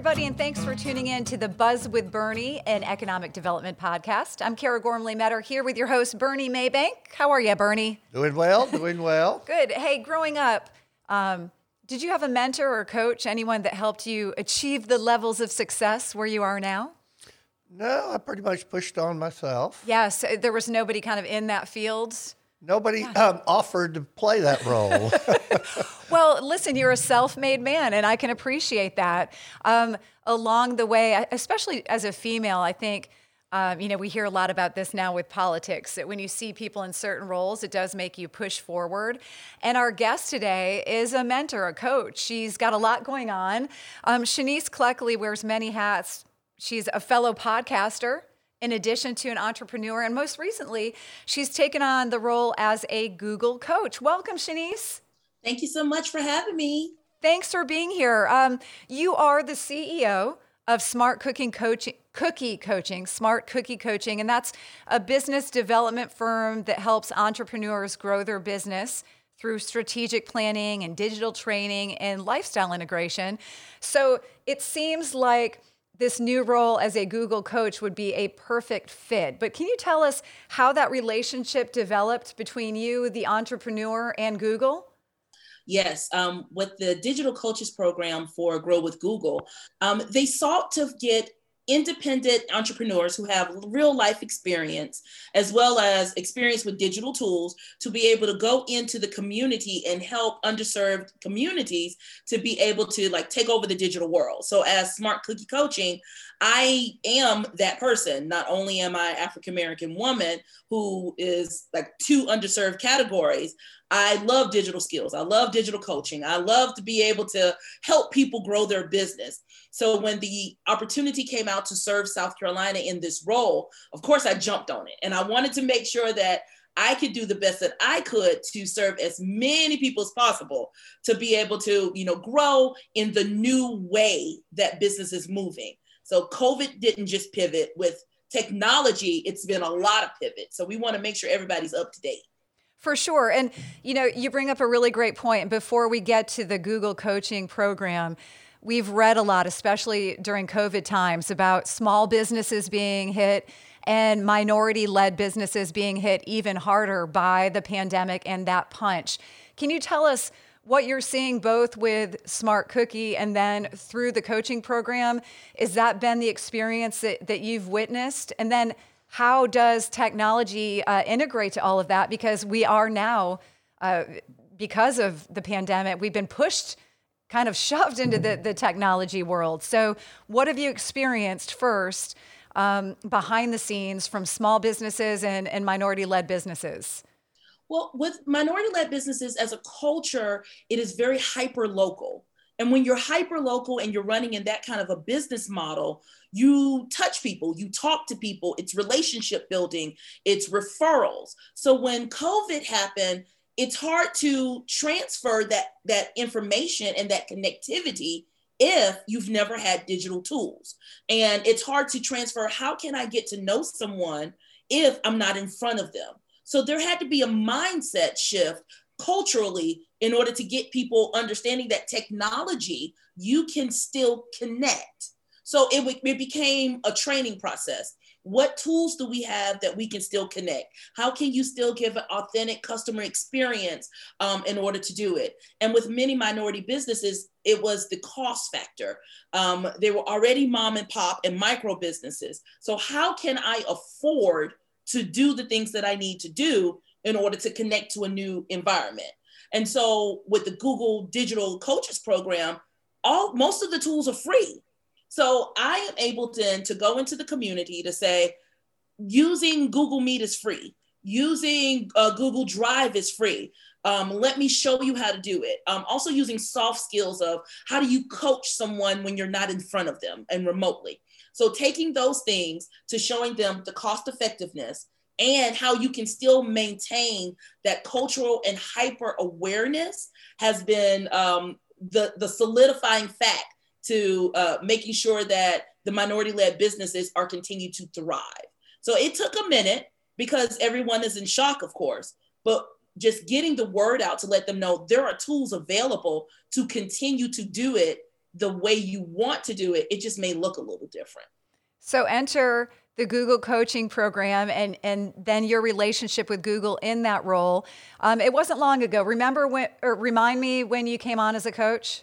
everybody, and thanks for tuning in to the Buzz with Burnie, an economic development podcast. I'm Kara Gormley Metter here with your host, Burnie Maybank. How are you, Burnie? Doing well, doing well. Good. Hey, growing up, um, did you have a mentor or coach, anyone that helped you achieve the levels of success where you are now? No, I pretty much pushed on myself. Yes, there was nobody kind of in that field. Nobody um, offered to play that role. well, listen, you're a self made man, and I can appreciate that. Um, along the way, especially as a female, I think. Um, you know, we hear a lot about this now with politics that when you see people in certain roles, it does make you push forward. And our guest today is a mentor, a coach. She's got a lot going on. Um, Shennice Cleckley wears many hats. She's a fellow podcaster, in addition to an entrepreneur. And most recently, she's taken on the role as a Google coach. Welcome, Shennice. Thank you so much for having me. Thanks for being here. Um, you are the CEO of Smart Cooking Coaching. Cookie Coaching, Smart Cookie Coaching, and that's a business development firm that helps entrepreneurs grow their business through strategic planning and digital training and lifestyle integration. So it seems like this new role as a Google coach would be a perfect fit. But can you tell us how that relationship developed between you, the entrepreneur, and Google? Yes, um, with the digital coaches program for Grow with Google, um, they sought to get independent entrepreneurs who have real life experience as well as experience with digital tools to be able to go into the community and help underserved communities to be able to like take over the digital world. So as smart cookie coaching i am that person. Not only am i african american woman who is like two underserved categories I love digital skills. I love digital coaching. I love to be able to help people grow their business. So when the opportunity came out to serve South Carolina in this role, of course I jumped on it. And I wanted to make sure that I could do the best that I could to serve as many people as possible to be able to, you know, grow in the new way that business is moving. So COVID didn't just pivot with technology, it's been a lot of pivot. So we want to make sure everybody's up to date. For sure. And, you know, you bring up a really great point. Before we get to the Google coaching program, we've read a lot, especially during COVID times, about small businesses being hit and minority led businesses being hit even harder by the pandemic and that punch. Can you tell us what you're seeing both with Smart Cookie and then through the coaching program? Is that been the experience that, that you've witnessed? And then how does technology uh, integrate to all of that? Because we are now, uh, because of the pandemic, we've been pushed, kind of shoved into the, the technology world. So, what have you experienced first um, behind the scenes from small businesses and, and minority led businesses? Well, with minority led businesses as a culture, it is very hyper local. And when you're hyper local and you're running in that kind of a business model, you touch people, you talk to people, it's relationship building, it's referrals. So when COVID happened, it's hard to transfer that that information and that connectivity if you've never had digital tools. And it's hard to transfer how can I get to know someone if I'm not in front of them? So there had to be a mindset shift culturally in order to get people understanding that technology, you can still connect. So it, it became a training process. What tools do we have that we can still connect? How can you still give an authentic customer experience um, in order to do it? And with many minority businesses, it was the cost factor. Um, they were already mom and pop and micro businesses. So, how can I afford to do the things that I need to do in order to connect to a new environment. And so with the Google Digital Coaches Program, all most of the tools are free. So I am able then to go into the community to say, using Google Meet is free. Using uh, Google Drive is free. Um, let me show you how to do it. Um, also using soft skills of how do you coach someone when you're not in front of them and remotely. So taking those things to showing them the cost effectiveness and how you can still maintain that cultural and hyper awareness has been um, the, the solidifying fact to uh, making sure that the minority led businesses are continued to thrive. So it took a minute because everyone is in shock, of course, but just getting the word out to let them know there are tools available to continue to do it the way you want to do it, it just may look a little different. So enter the Google coaching program and and then your relationship with Google in that role. Um, it wasn't long ago. Remember when or remind me when you came on as a coach?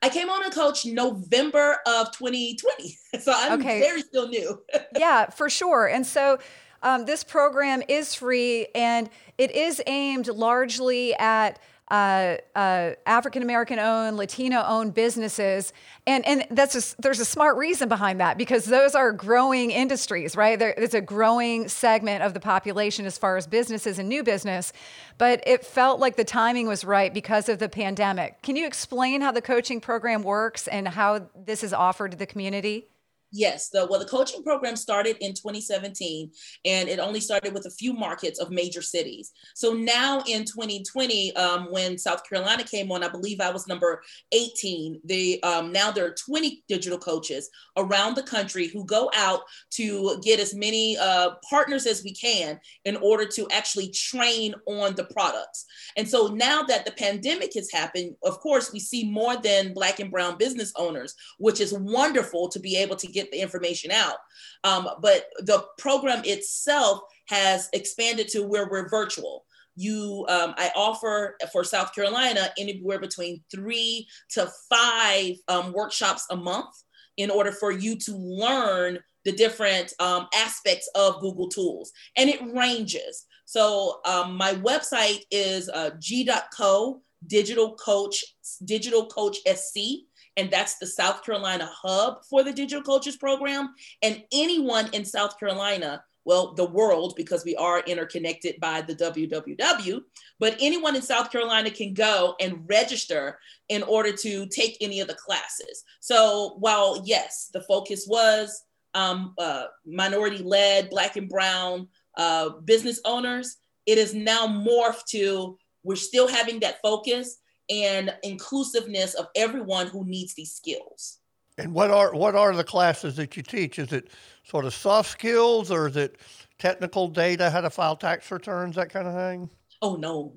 I came on a coach November of 2020. So I'm okay. very still new. yeah, for sure. And so um, this program is free and it is aimed largely at uh, uh, African American owned, Latino owned businesses, and and that's a, there's a smart reason behind that because those are growing industries, right? There, it's a growing segment of the population as far as businesses and new business, but it felt like the timing was right because of the pandemic. Can you explain how the coaching program works and how this is offered to the community? Yes, the well, the coaching program started in 2017, and it only started with a few markets of major cities. So now in 2020, um, when South Carolina came on, I believe I was number 18. They um, now there are 20 digital coaches around the country who go out to get as many uh, partners as we can in order to actually train on the products. And so now that the pandemic has happened, of course, we see more than Black and Brown business owners, which is wonderful to be able to get the information out. Um, but the program itself has expanded to where we're virtual. You, um, I offer for South Carolina anywhere between three to five um, workshops a month in order for you to learn the different um, aspects of Google tools. And it ranges. So um, my website is uh, g.co digital coach, digital coach SC and that's the South Carolina hub for the Digital Coaches Program. And anyone in South Carolina, well, the world, because we are interconnected by the WWW, but anyone in South Carolina can go and register in order to take any of the classes. So while, yes, the focus was um, uh, minority led, Black and Brown uh, business owners, it is now morphed to we're still having that focus and inclusiveness of everyone who needs these skills. And what are what are the classes that you teach? Is it sort of soft skills or is it technical data, how to file tax returns, that kind of thing? Oh no,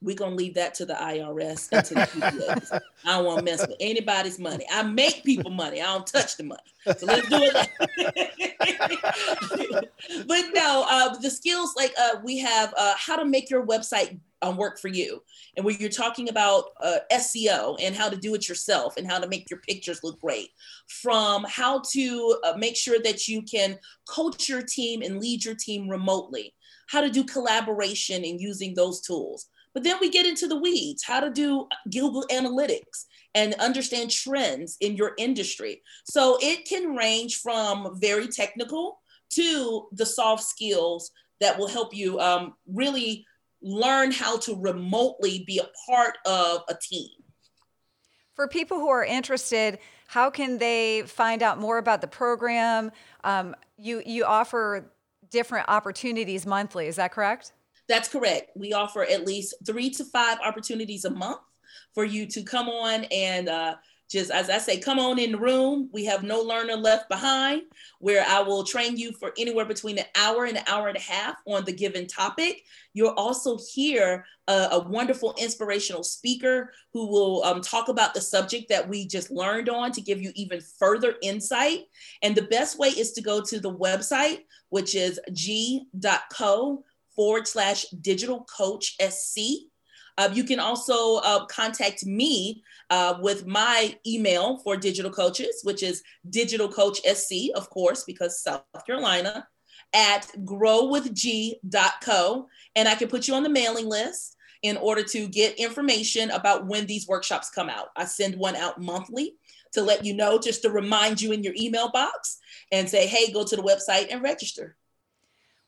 we're gonna leave that to the IRS and to the CPAs. I don't want to mess with anybody's money. I make people money. I don't touch the money. So let's do it. but no, uh, the skills like uh, we have uh, how to make your website um, work for you. And where you're talking about uh, SEO and how to do it yourself and how to make your pictures look great, from how to uh, make sure that you can coach your team and lead your team remotely, how to do collaboration and using those tools. But then we get into the weeds, how to do Google Analytics and understand trends in your industry. So it can range from very technical to the soft skills that will help you um, really learn how to remotely be a part of a team. For people who are interested, how can they find out more about the program? Um, you you offer different opportunities monthly. Is that correct? That's correct. We offer at least three to five opportunities a month for you to come on and uh, just as I say, come on in the room. We have no learner left behind, where I will train you for anywhere between an hour and an hour and a half on the given topic. You'll also hear a, a wonderful inspirational speaker who will um, talk about the subject that we just learned on to give you even further insight. And the best way is to go to the website, which is g.co forward slash digital coach SC. Uh, you can also uh, contact me uh, with my email for digital coaches, which is digital coach SC, of course, because South Carolina, at growwithg.co. And I can put you on the mailing list in order to get information about when these workshops come out. I send one out monthly to let you know, just to remind you in your email box and say, hey, go to the website and register.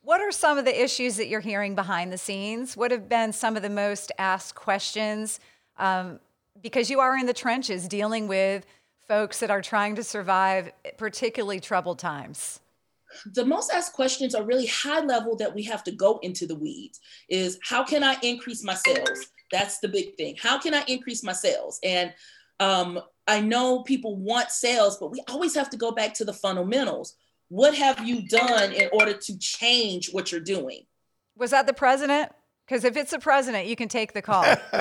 What are some of the issues that you're hearing behind the scenes? What have been some of the most asked questions? Um, because you are in the trenches dealing with folks that are trying to survive particularly troubled times. The most asked questions are really high level that we have to go into the weeds is how can I increase my sales? That's the big thing. How can I increase my sales? And um, I know people want sales, but we always have to go back to the fundamentals what have you done in order to change what you're doing? Was that the president? Because if it's the president, you can take the call.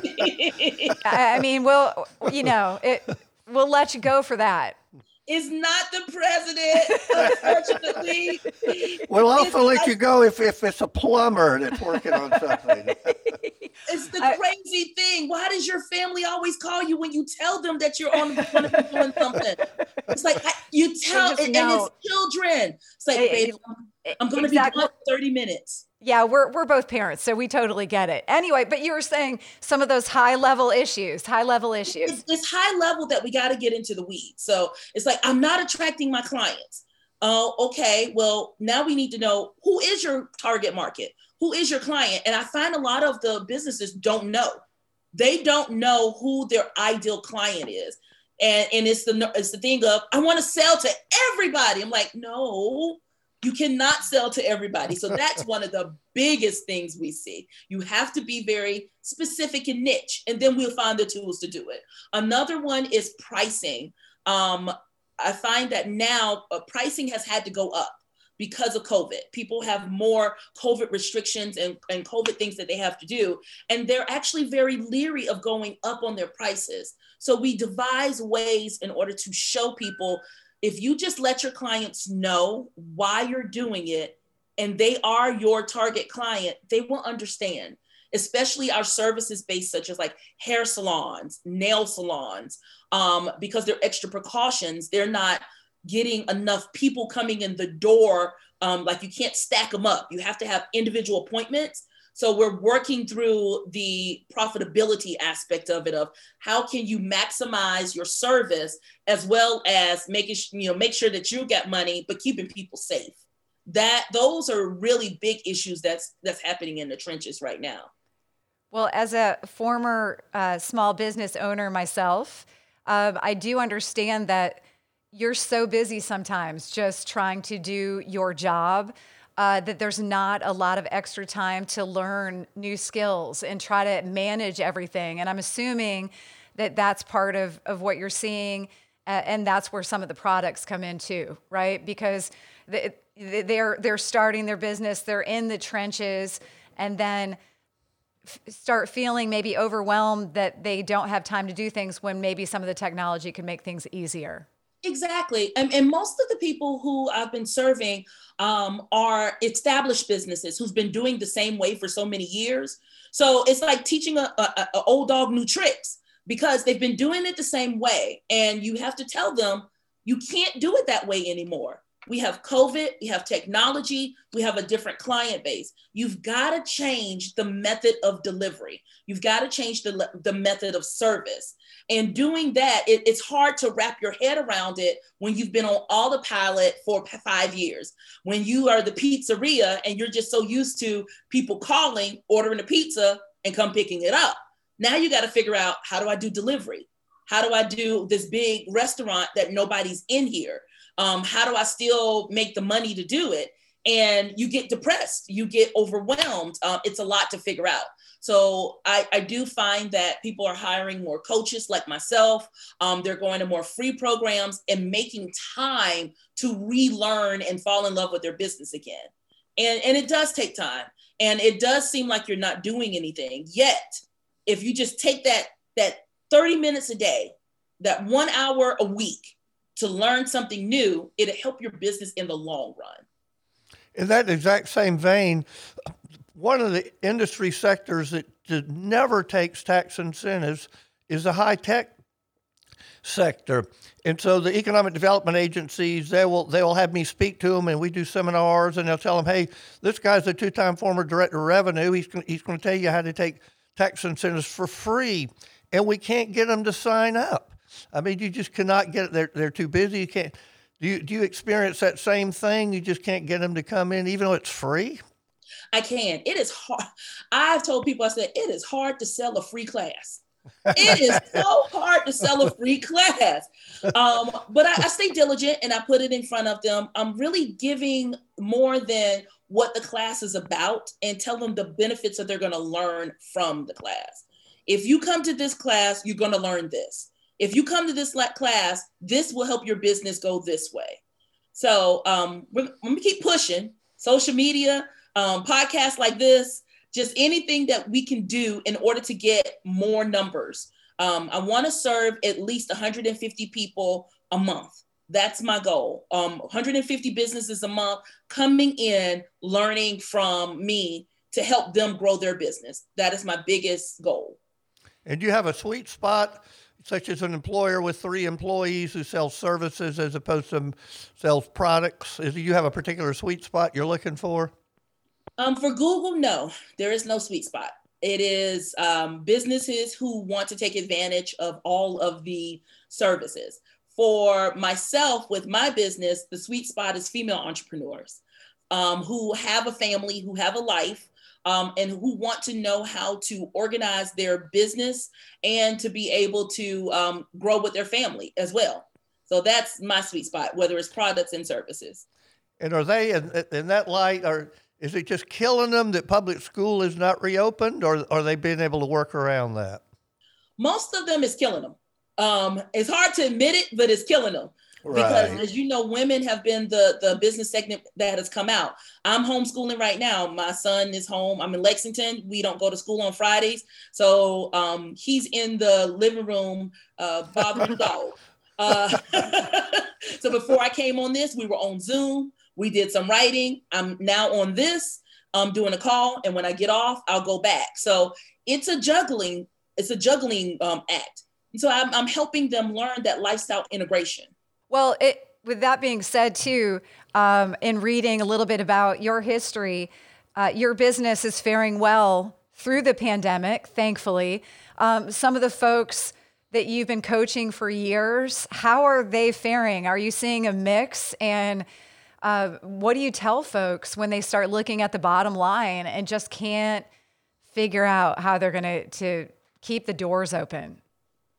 I mean, we'll, you know, it, we'll let you go for that is not the president, unfortunately. We'll also let not, you go if, if it's a plumber that's working on something. it's the I, crazy thing. Why does your family always call you when you tell them that you're on to be doing something? It's like I, you tell, and, and, it's children. It's like, babe, I'm, I'm going to exactly. be gone 30 minutes. Yeah, we're we're both parents, so we totally get it. Anyway, but you were saying some of those high level issues, high level issues. It's, it's high level that we got to get into the weeds. So it's like I'm not attracting my clients. Oh, okay. Well, now we need to know who is your target market, who is your client, and I find a lot of the businesses don't know. They don't know who their ideal client is, and and it's the it's the thing of I want to sell to everybody. I'm like, no, you cannot sell to everybody. So that's one of the biggest things we see. You have to be very specific and niche, and then we'll find the tools to do it. Another one is pricing. Um, I find that now uh, pricing has had to go up because of COVID. People have more COVID restrictions and, and COVID things that they have to do. And they're actually very leery of going up on their prices. So we devise ways in order to show people if you just let your clients know why you're doing it and they are your target client, they will understand, especially our services based, such as like hair salons, nail salons, um, because they're extra precautions. They're not getting enough people coming in the door. Um, like you can't stack them up. You have to have individual appointments. So we're working through the profitability aspect of it of how can you maximize your service as well as making you know make sure that you get money but keeping people safe. That those are really big issues that's that's happening in the trenches right now. Well, as a former uh, small business owner myself, uh, I do understand that you're so busy sometimes just trying to do your job uh, that there's not a lot of extra time to learn new skills and try to manage everything. And I'm assuming that that's part of, of what you're seeing. Uh, and that's where some of the products come in too, right? Because the, they're they're starting their business, they're in the trenches, and then f- start feeling maybe overwhelmed that they don't have time to do things when maybe some of the technology can make things easier. Exactly. And, and most of the people who I've been serving um, are established businesses who've been doing the same way for so many years. So it's like teaching a, old dog new tricks because they've been doing it the same way. And you have to tell them you can't do it that way anymore. We have COVID, we have technology, we have a different client base. You've got to change the method of delivery. You've got to change the, the method of service. And doing that, it, it's hard to wrap your head around it when you've been on all the pilot for five years. When you are the pizzeria and you're just so used to people calling, ordering a pizza, and come picking it up. Now you got to figure out how do I do delivery? How do I do this big restaurant that nobody's in here? Um, how do I still make the money to do it? And you get depressed, you get overwhelmed. Um, it's a lot to figure out. So I, I, do find that people are hiring more coaches like myself. Um, they're going to more free programs and making time to relearn and fall in love with their business again. And, and it does take time. And it does seem like you're not doing anything. Yet, if you just take that, that 30 minutes a day, that one hour a week, to learn something new, it'll help your business in the long run. In that exact same vein, one of the industry sectors that never takes tax incentives is the high tech sector. And so the economic development agencies, they will they will have me speak to them, and we do seminars, and they'll tell them, hey, this guy's a two-time former director of revenue. He's he's going to tell you how to take tax incentives for free, and we can't get them to sign up. I mean, you just cannot get it. They're, they're too busy. You can't. Do you, do you experience that same thing? You just can't get them to come in, even though it's free? I can. It is hard. I've told people, I said, it is hard to sell a free class. it is so hard to sell a free class. Um, but I, I stay diligent and I put it in front of them. I'm really giving more than what the class is about and tell them the benefits that they're going to learn from the class. If you come to this class, you're going to learn this if you come to this class, this will help your business go this way. So um, we're, keep pushing social media, um, podcasts like this, just anything that we can do in order to get more numbers. Um, I want to serve at least 150 people a month. That's my goal. Um, 150 businesses a month coming in, learning from me to help them grow their business. That is my biggest goal. And you have a sweet spot, such as an employer with three employees who sells services as opposed to sells products. Is you have a particular sweet spot you're looking for? Um, for Google, no, there is no sweet spot. It is um, businesses who want to take advantage of all of the services. For myself, with my business, the sweet spot is female entrepreneurs um, who have a family, who have a life, um, and who want to know how to organize their business and to be able to um, grow with their family as well. So that's my sweet spot, whether it's products and services. And are they in, in that light? Are is it just killing them that public school is not reopened, or are they being able to work around that? Most of them is killing them. Um, it's hard to admit it, but it's killing them. Right. Because as you know, women have been the the business segment that has come out. I'm homeschooling right now. My son is home. I'm in Lexington. We don't go to school on Fridays, so um, he's in the living room uh, bothering the dog. Uh, so before I came on this, we were on Zoom. We did some writing. I'm now on this. I'm doing a call, and when I get off, I'll go back. So it's a juggling. It's a juggling um, act. And so I'm, I'm helping them learn that lifestyle integration. Well, it, with that being said, too, um, in reading a little bit about your history, uh, your business is faring well through the pandemic, thankfully. Um, some of the folks that you've been coaching for years, how are they faring? Are you seeing a mix? And uh, what do you tell folks when they start looking at the bottom line and just can't figure out how they're going to to keep the doors open?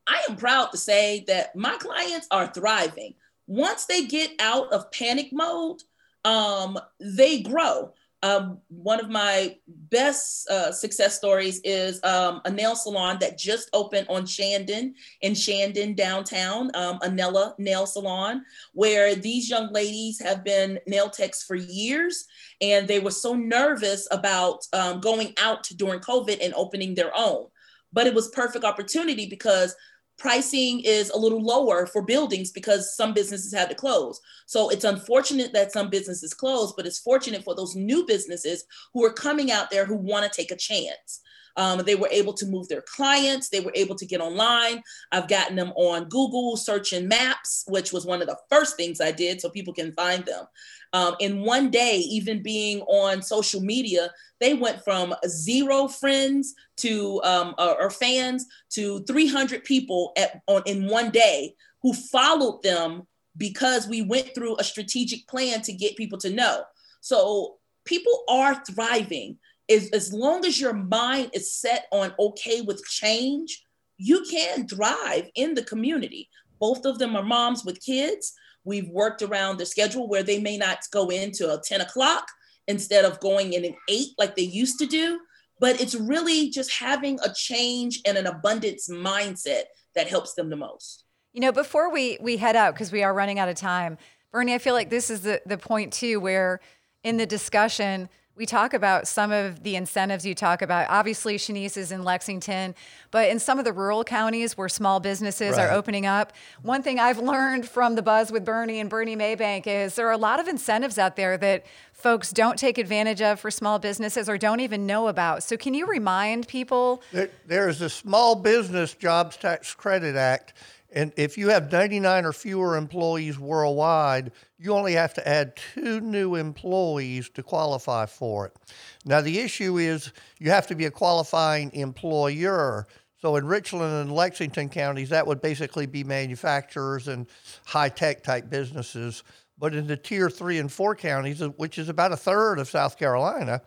I am proud to say that my clients are thriving. Once they get out of panic mode, um, they grow. Um, one of my best uh, success stories is um, a nail salon that just opened on Shandon in Shandon downtown, um, Anella Nail Salon, where these young ladies have been nail techs for years, and they were so nervous about um, going out during COVID and opening their own. But it was perfect opportunity because pricing is a little lower for buildings because some businesses had to close. So it's unfortunate that some businesses closed, but it's fortunate for those new businesses who are coming out there who want to take a chance. Um, they were able to move their clients. They were able to get online. I've gotten them on Google search and maps, which was one of the first things I did so people can find them. Um, in one day, even being on social media, they went from zero friends to um, or, or fans to 300 people at, on, in one day who followed them because we went through a strategic plan to get people to know. So people are thriving is as long as your mind is set on okay with change, you can thrive in the community. Both of them are moms with kids. We've worked around the schedule where they may not go into a 10 o'clock instead of going in at eight like they used to do. But it's really just having a change and an abundance mindset that helps them the most. You know, before we we head out because we are running out of time, Burnie, I feel like this is the the point too where in the discussion we talk about some of the incentives you talk about. Obviously, Shennice is in Lexington, but in some of the rural counties where small businesses right. are opening up, one thing I've learned from the buzz with Burnie and Burnie Maybank is there are a lot of incentives out there that folks don't take advantage of for small businesses or don't even know about. So, can you remind people? There, there's a Small Business Jobs Tax Credit Act and if you have 99 or fewer employees worldwide, you only have to add two new employees to qualify for it. Now, the issue is you have to be a qualifying employer. So, in Richland and Lexington counties, that would basically be manufacturers and high tech type businesses. But in the tier three and four counties, which is about a third of South Carolina,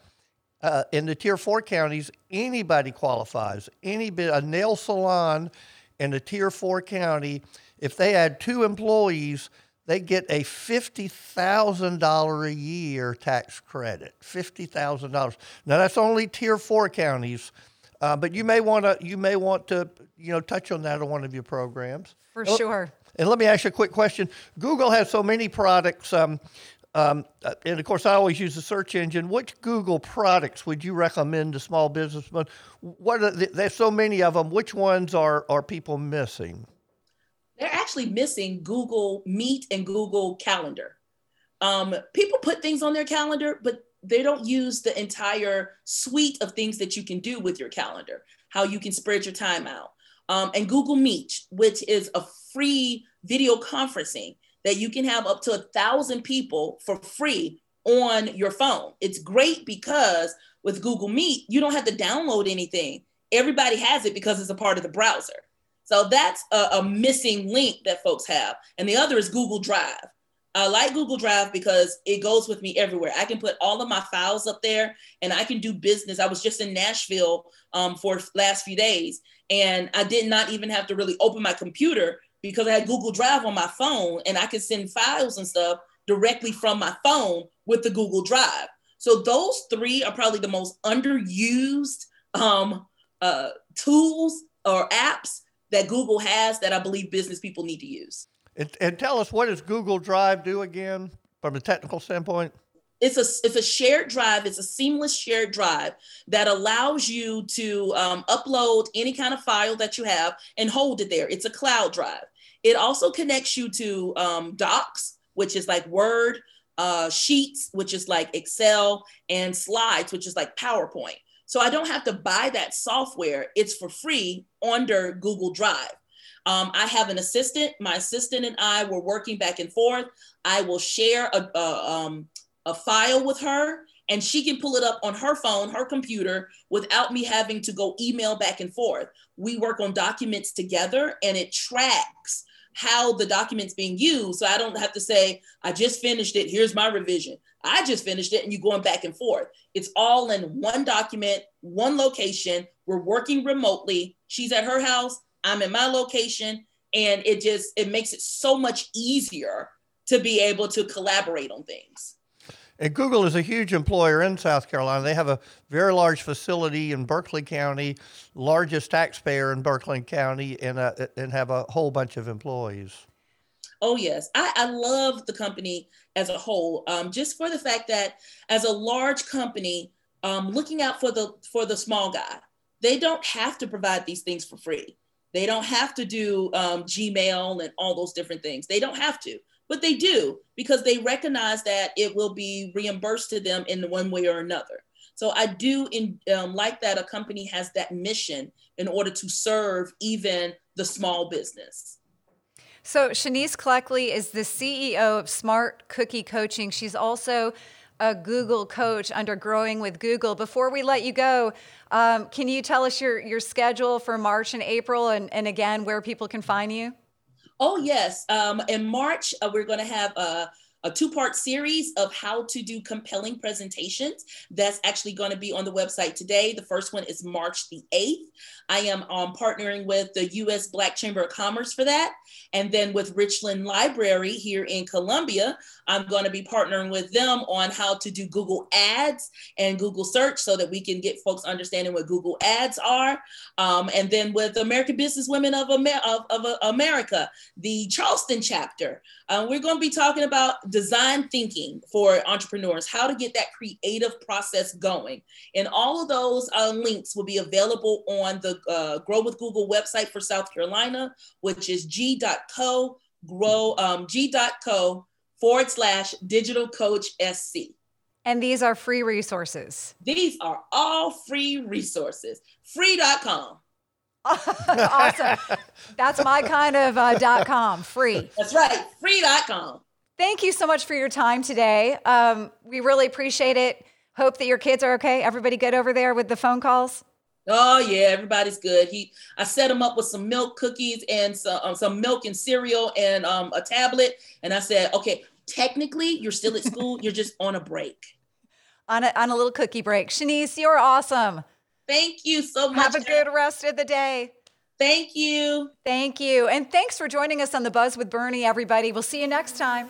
uh, in the tier four counties, anybody qualifies. Any bit a nail salon in a tier four county, if they had two employees, they get a $50,000 a year tax credit. $50,000. Now that's only tier four counties. Uh, but you may want to you may want to you know touch on that on one of your programs for sure. And let me ask you a quick question. Google has so many products. Um, Um, uh, and of course, I always use the search engine. Which Google products would you recommend to small businessmen? What are the, there's so many of them. Which ones are are people missing? They're actually missing Google Meet and Google Calendar. Um, people put things on their calendar, but they don't use the entire suite of things that you can do with your calendar, how you can spread your time out. Um, and Google Meet, which is a free video conferencing that you can have up to a thousand people for free on your phone. It's great because with Google Meet, you don't have to download anything. Everybody has it because it's a part of the browser. So that's a, a missing link that folks have. And the other is Google Drive. I like Google Drive because it goes with me everywhere. I can put all of my files up there and I can do business. I was just in Nashville um, for last few days and I did not even have to really open my computer because I had Google Drive on my phone and I could send files and stuff directly from my phone with the Google Drive. So those three are probably the most underused um, uh, tools or apps that Google has that I believe business people need to use. And, and tell us what does Google Drive do again from a technical standpoint? It's a it's a shared drive it's a seamless shared drive that allows you to um, upload any kind of file that you have and hold it there. It's a cloud drive. It also connects you to um, docs which is like word uh, sheets which is like excel and slides which is like powerpoint. So i don't have to buy that software. It's for free under google drive. Um, I have an assistant. My assistant and I were working back and forth. I will share a, a, um, a file with her and she can pull it up on her phone, her computer, without me having to go email back and forth. We work on documents together and it tracks how the document's being used. So I don't have to say, I just finished it, here's my revision. I just finished it and you're going back and forth. It's all in one document, one location. We're working remotely. She's at her house, I'm in my location and it just it makes it so much easier to be able to collaborate on things. And Google is a huge employer in South Carolina. They have a very large facility in Berkeley County, largest taxpayer in Berkeley County, and, uh, and have a whole bunch of employees. Oh yes, I, I love the company as a whole, um, just for the fact that as a large company, um, looking out for the for the small guy, they don't have to provide these things for free. They don't have to do um, Gmail and all those different things. They don't have to, but they do because they recognize that it will be reimbursed to them in one way or another. So I do in, um, like that a company has that mission in order to serve even the small business. So Shennice Cleckley is the CEO of Smart Cookie Coaching. She's also a Google coach under Growing with Google. Before we let you go, um, can you tell us your, your schedule for March and April and, and again, where people can find you? Oh, yes. Um, in March, uh, we're going to have a a two part series of how to do compelling presentations. That's actually going to be on the website today. The first one is March the 8th. I am um, partnering with the US Black Chamber of Commerce for that. And then with Richland Library here in Columbia, I'm going to be partnering with them on how to do Google Ads and Google Search so that we can get folks understanding what Google Ads are. Um, and then with American Business Women of, Amer- of, of America, the Charleston chapter, uh, we're going to be talking about design thinking for entrepreneurs, how to get that creative process going. And all of those uh, links will be available on the uh, Grow with Google website for South Carolina, which is g.co grow um, g.co forward slash digital coach sc. And these are free resources. These are all free resources. Free.com. awesome. That's my kind of uh, dot com, free. That's right, free.com. Thank you so much for your time today. Um, we really appreciate it. Hope that your kids are okay. Everybody good over there with the phone calls? Oh yeah, everybody's good. He, I set him up with some milk cookies and some, um, some milk and cereal and um, a tablet. And I said, okay, technically you're still at school. you're just on a break. On a, on a little cookie break. Shennice, you're awesome. Thank you so much. Have a good rest of the day. Thank you. Thank you. And thanks for joining us on the Buzz with Burnie, everybody. We'll see you next time.